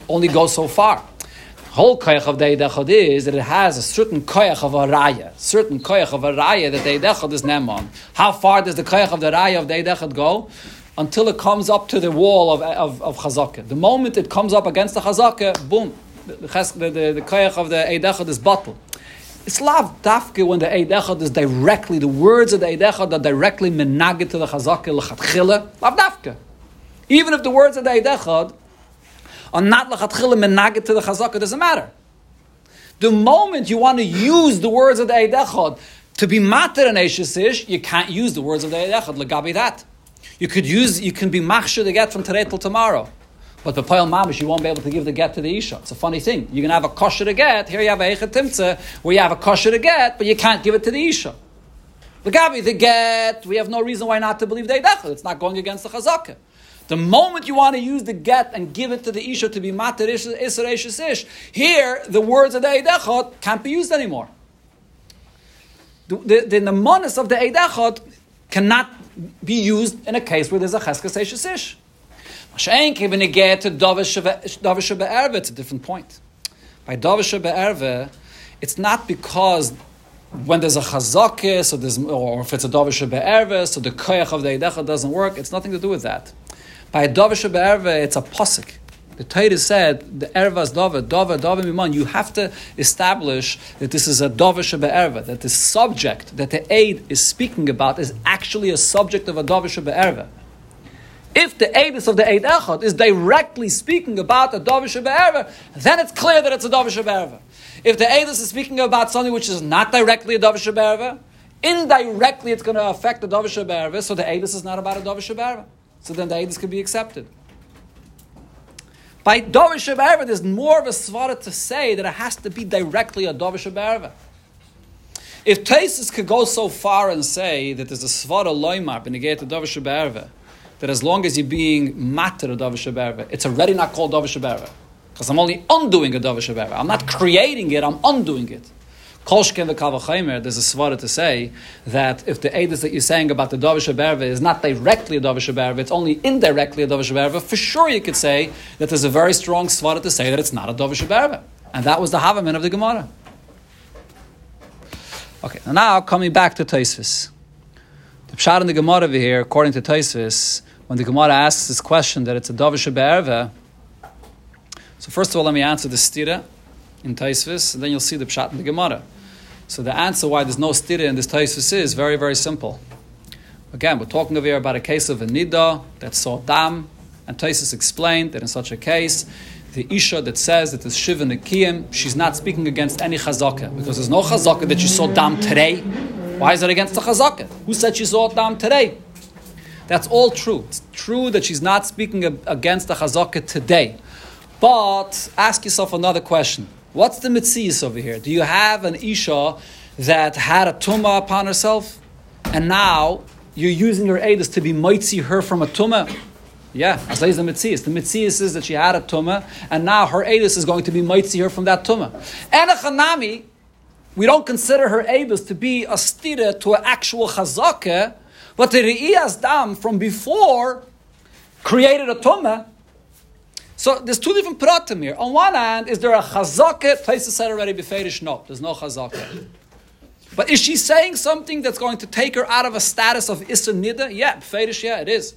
only goes so far. The whole koyach of the Eidechad is that it has a certain koyach of a raya, certain koyach of a raya that the Eidechad is nemon. How far does the koyach of the raya of the Eidechad go? Until it comes up to the wall of, of, of chazakah. The moment it comes up against the chazakah, boom, the, the, the, the koyach of the Eidechad is bottled. It's lav dafke when the Eidechad is directly, the words of the Eidechad are directly menagit to the chazakah l'chatchila, lav dafke. Even if the words of the Eidechad are not lachatchila menagit to the chazaka, doesn't matter. The moment you want to use the words of the Eidechad to be matter and Eishesish, you can't use the words of the Eidechad, legabi that. You could use, you can be machshir the get from today till tomorrow. But the Payal Mamish, you won't be able to give the get to the Isha. It's a funny thing. You can have a kosher to get. Here you have a Eichatimtza, where you have a kosher to get, but you can't give it to the Isha. The Gabi, the get, we have no reason why not to believe the Eidechad. It's not going against the Chazakah. The moment you want to use the get and give it to the Isha to be mater Isra Ish, here the words of the Eidechot can't be used anymore. The, the, the, of the Eidechot cannot be used in a case where there's a Cheskas Ish Ish. When get to Davish Be'erve, it's a different point. By Davish Be'erve, it's not because when there's a chazakah, so there's, or if it's a davish be'erve, so the koyach of the edecha doesn't work, it's nothing to do with that. By Dovish Be'erve, it's a posik. The Torah said, the Ervas Dova, Dova, Dova Miman, you have to establish that this is a Dovish Be'erve, that the subject that the aid is speaking about is actually a subject of a Dovish Be'erve. If the Aedis of the Eid Echad is directly speaking about a Dovish Be'erve, then it's clear that it's a Dovish Be'erve. If the Aedis is speaking about something which is not directly a Dovish Be'erve, indirectly it's going to affect the Davish Berva, so the Edis is not about a Davish Berva. So then the Edis can be accepted. By Davish Berva, there's more of a svara to say that it has to be directly a Davish Berva. If Taisus could go so far and say that there's a svara loimar benegate to Davish Berva, that as long as you're being matter of Davish it's already not called Davish. Because I'm only undoing a Davish. I'm not creating it, I'm undoing it. Kolshken the Kavachaimer, there's a svara to say that if the edus that you're saying about the Davish Berva is not directly a Davish Berva, it's only indirectly a Davish Berva, for sure you could say that there's a very strong svara to say that it's not a Davish Berva. And that was the Havaman of the Gemara. Okay, now coming back to Taisvis. The Pshat in the Gemara over here, according to Taisvis, when the Gemara asks this question that it's a Davish Berva, so first of all, let me answer the stira in Taisvis, and then you'll see the Pshat in the Gemara. So the answer why there's no stira in this Taisus is very, very simple. Again, we're talking over here about a case of a nida that saw dam, and Taisus explained that in such a case, the isha that says that it's shiva nekiyim, she's not speaking against any chazaka because there's no chazaka that she saw dam today. Why is it against the chazaka? Who said she saw dam today? That's all true. It's true that she's not speaking against the chazaka today. But ask yourself another question. What's the mitzvah over here? Do you have an Isha that had a tumah upon herself, and now you're using her edus to be mitzi her from a tumah? Yeah, as the mitzvah. The mitzvah is that she had a tumah, and now her edus is going to be mitzi her from that tumah. And a chanami, we don't consider her edus to be a stira to an actual chazakah, but the re'iyas dam from before created a tumah so there's two different pratim here. On one hand, is there a chazaka? Places said already beferish. No, there's no chazaka. But is she saying something that's going to take her out of a status of issa nida? Yeah, beferish. Yeah, it is.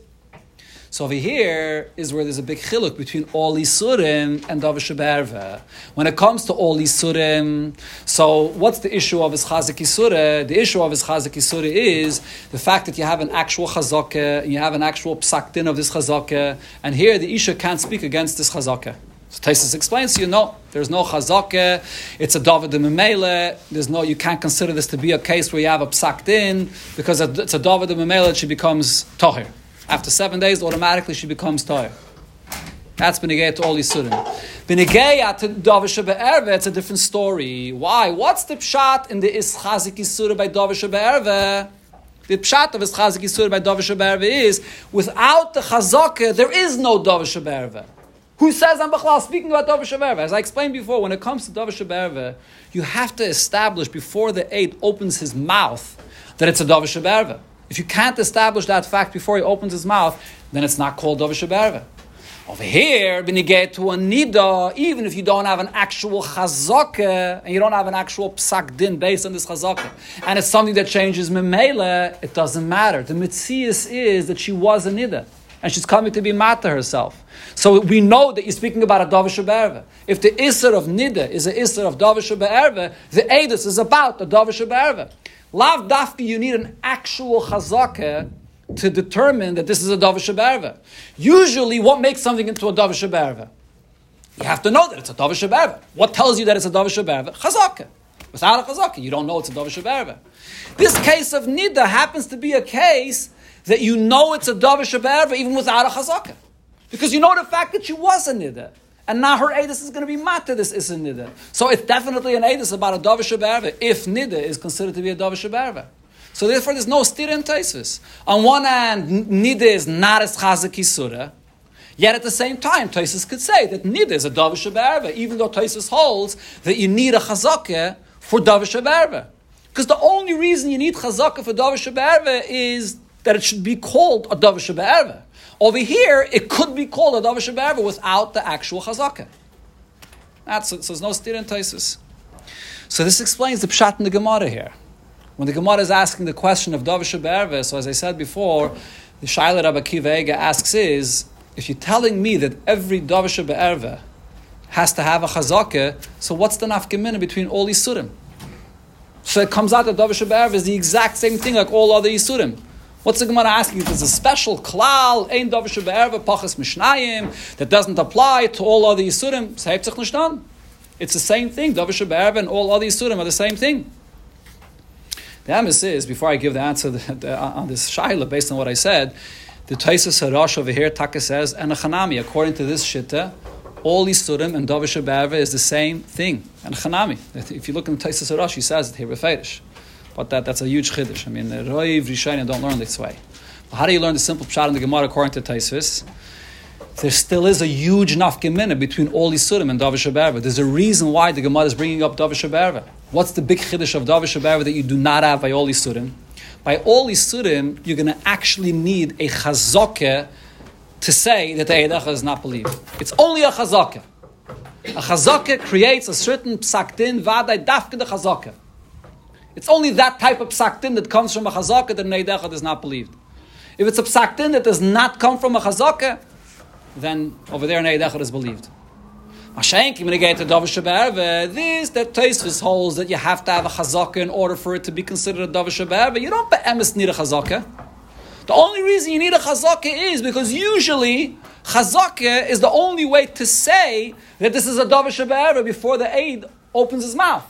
So over here is where there's a big chiluk between all Isurim and Berva. When it comes to all Isurim, so what's the issue of his Chazik Isura? The issue of his Chazik Isura is the fact that you have an actual Chazaka, you have an actual psaktin of this Chazaka, and here the Isha can't speak against this Chazaka. So Taisus explains to you, no, there's no chazaka, it's a David Memele, there's no, you can't consider this to be a case where you have a psaktin, because it's a David Memele, she becomes tahir. After seven days, automatically she becomes tired. That's Benegay to all Yisurim. Benegay to Davish Be'erve, it's a different story. Why? What's the pshat in the Ischazik Yisura by Davish Be'erve? The pshat of Ischazik Yisura by Davish Be'erve is, without the Chazaka, there is no Davish Be'erve. Who says I'm Bechlal speaking about Davish Be'erve? As I explained before, when it comes to Davish Be'erve, you have to establish before the eight opens his mouth that it's a Davish Be'erve. If you can't establish that fact before he opens his mouth, then it's not called Berve. Over here, when you get to a nida, even if you don't have an actual chazaka and you don't have an actual psak din based on this chazaka, and it's something that changes memela, it doesn't matter. The mitzias is that she was a nida and she's coming to be mata herself. So we know that you're speaking about a davish. If the isser of nida is a isser of davish the edus is about the davish. Lav dafki, you need an actual chazaka to determine that this is a davish be'erve. Usually, what makes something into a davish be'erve? You have to know that it's a davish be'erve. What tells you that it's a davish be'erve? Chazaka. Without a chazaka, you don't know it's a davish be'erve. This case of nida happens to be a case that you know it's a davish be'erve even without a chazaka. Because you know the fact that she was a nida. And now her Edis is going to be matter this is Nida. So it's definitely an Edis about a Davish Berva, if Nida is considered to be a Davish Berva. So therefore there's no stir in Taisvis. On one hand, Nida is not as Chazaki Surah, Yet at the same time, Taisus could say that Nida is a Davish Berva, even though Taisus holds that you need a Chazakah for Davish Berva. Because the only reason you need Chazakah for Davish Berva is that it should be called a Davish Berva. Over here, it could be called a Davish Berva without the actual Chazakah. That's, so there's no Taisus. So this explains the Pshat in the Gemara here. When the Gemara is asking the question of Davish Berva, so as I said before, the Shaila Rabbi Kiva asks is, if you're telling me that every Davish Be'erva has to have a chazakah, so what's the nafkamina between all Yisurim? So it comes out that Davish Be'erva is the exact same thing like all other Yisurim. What's the Gemara asking? There's a special klal, ein davish be'erve pachas mishnayim, that doesn't apply to all other yisurim. It's the same thing. Davish be'erve and all other yisurim are the same thing. The emes is, before I give the answer uh, on this shaila based on what I said, the Taisus Harash over here, Taka says, and a Chanami, according to this shitta, all Isurim and Davish is the same thing. And Chanami. If you look in the Taisus Harash, he says it here, Referish. But that, that's a huge chiddush. I mean, the Roiv Rishayna don't learn this way. But how do you learn the simple pshat in the Gemara according to Taisus? There still is a huge nafkemina between all Isurim and Davish Berva. There's a reason why the Gemara is bringing up Davish Berva. What's the big chiddush of Davish Berva that you do not have by all Isurim? By all Isurim, you're going to actually need a chazakeh to say that the Eidecha is not believed. It's only a chazakeh. A chazakeh creates a certain psakdin vaday dafke the chazakeh. It's only that type of psakdin that comes from a chazakeh that Eidecha is not believed. If it's a psakdin that does not come from a chazakeh, then over there Eidecha is believed. Mashenki, get to Davish uh, this, that Tosfos holds that you have to have a chazaka in order for it to be considered a Davish You don't be'emes need a chazaka. The only reason you need a chazaka is because usually chazaka is the only way to say that this is a Davish before the aid opens his mouth.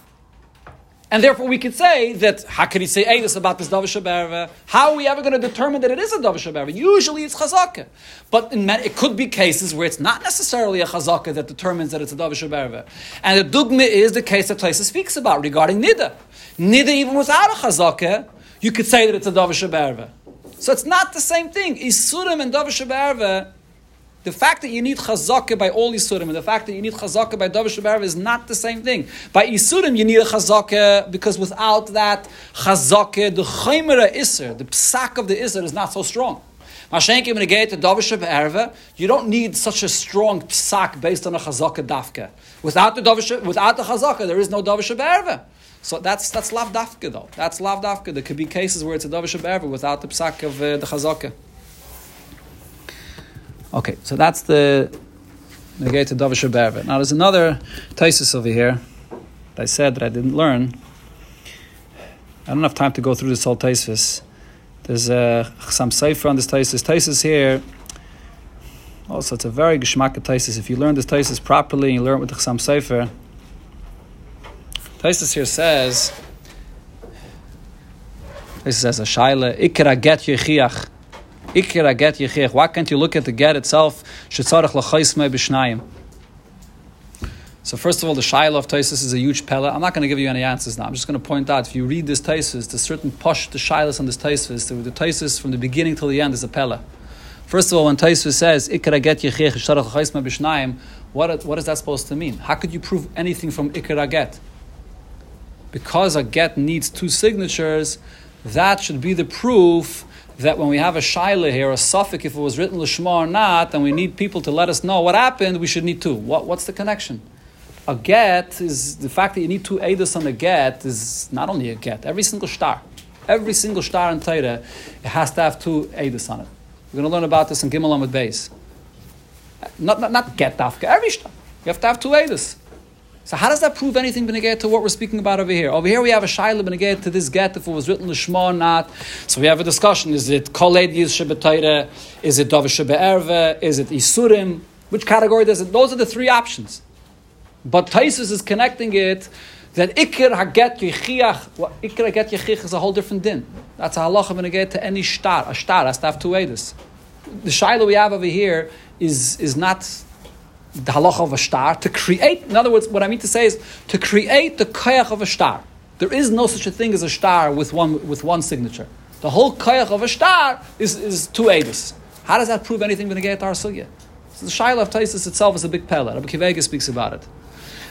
And therefore, we could say that how could he say Eidos about this Davish? How are we ever going to determine that it is a Davish? Usually, it's Chazaka, but in it could be cases where it's not necessarily a Chazaka that determines that it's a Davish. And the Dugma is the case that Taisa speaks about regarding Nida. Nida, even without a Chazaka, you could say that it's a Davish. So it's not the same thing. Isurim and Davish the fact that you need chazaka by all Yisurim and the fact that you need chazaka by Davish Shabarav is not the same thing. By Yisurim, you need a chazaka because without that chazaka, the chaymera Isser, the psak of the Isser is not so strong. Mashenkim in the you don't need such a strong psak based on a chazaka dafka. Without the Davish, without the chazaka, there is no Davish Shabarav. So that's that's lav dafka though. That's lav dafka. There could be cases where it's a Davish Shabarav without the psak of uh, the chazaka. Okay, so that's the negate Davish Now there's another thesis over here that I said that I didn't learn. I don't have time to go through this whole thesis. There's uh, some cipher on this thesis. Thesis here. Also, it's a very geschmack thesis. If you learn this thesis properly and you learn it with the Chassam Sofer, thesis here says, this says a shaila, ikra get yechiach. Ikira get yichich. Why can't you look at the get itself? Shetzarach b'shnayim. So first of all, the Shiloh of Taisus is a huge pella. I'm not going to give you any answers now. I'm just going to point out, if you read this Taisus, the certain push, the Shilohs on this Taisus, the, Taisus from the beginning till the end is a pella. First of all, when Taisus says, Ikra get yichich, shetzarach l'chaismei b'shnayim, what, what is that supposed to mean? How could you prove anything from Ikra get? Because a get needs two signatures, that should be the proof that when we have a shaila here, a suffix, if it was written lishma or not, and we need people to let us know what happened, we should need two. What, what's the connection? A get is the fact that you need two edus on a get is not only a get. Every single star, every single star in Torah, it has to have two edus on it. We're going to learn about this in Gimel Amud Beis. Not, not, not get dafka, every star. You have to have two edus. So how does that prove anything beneged to what we're speaking about over here? Over here we have a shaila beneged to this get if it was written l'shma or not. So we have a discussion: is it kol ediyus shebetayre? Is it davish shebe'erve? Is it isurim? Which category does it? Those are the three options. But Taisus is connecting it that ikir haget yichiach. Well, ikir haget yichich is a whole different din. That's a halacha beneged to any star. A star has to have two edus. The shaila we have over here is is not the halacha of a star, to create, in other words, what I mean to say is to create the koyach of a star. There is no such a thing as a star with one, with one signature. The whole koyach of a star is, is two edus. How does that prove anything when get our sugya? So the shaila of Taisus itself is a big pella. Rabbi Kiva Eiger speaks about it.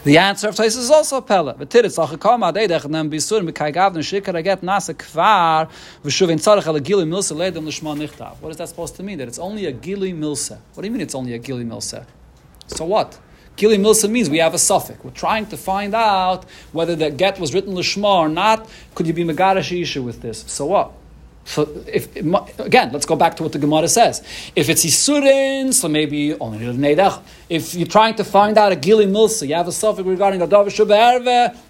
The answer of Taisus is also a pella. What is that supposed to mean? That it's only a gili milsa. What do you mean it's only a gili milsa? So what? Gili Milsa means we have a suffix. We're trying to find out whether the get was written Lishma or not. Could you be Megarash issue with this? So what? So if again, let's go back to what the Gemara says. If it's Isurin, so maybe only Neidach. If you're trying to find out a Gili Milsa, you have a suffix regarding a Davish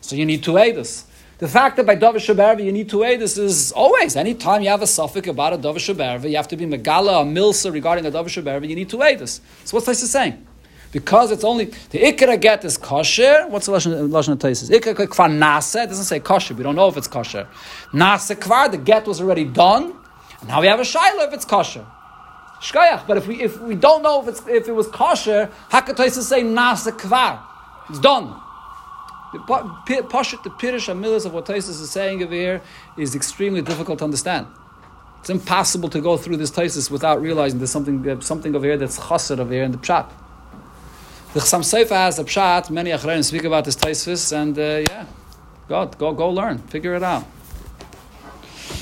so you need two Eidos. The fact that by Davish Shabbat you need two Eidos is always, anytime you have a suffix about a Davish Shabbat you have to be Megala, a Milsa regarding a Davish Shabbat you need two Eidos. So what's this saying? Because it's only the ikra get is kosher. What's the lashon of Taisis? Ikra kvar nase. It doesn't say kosher. We don't know if it's kosher. Nase kvar. The get was already done. And now we have a shiloh if it's kosher. Shkayach. But if we if we don't know if it's if it was kosher, how could Taisis say nase kvar? It's done. The pashut, the pirish amilas of what Taisis is saying over here is extremely difficult to understand. It's impossible to go through this Taisis without realizing there's something something over here that's chassid over here in the pshat. The Chassam Sofer has a pshat. Many achreinim speak about this Taisvis, and uh, yeah, go go go learn, figure it out.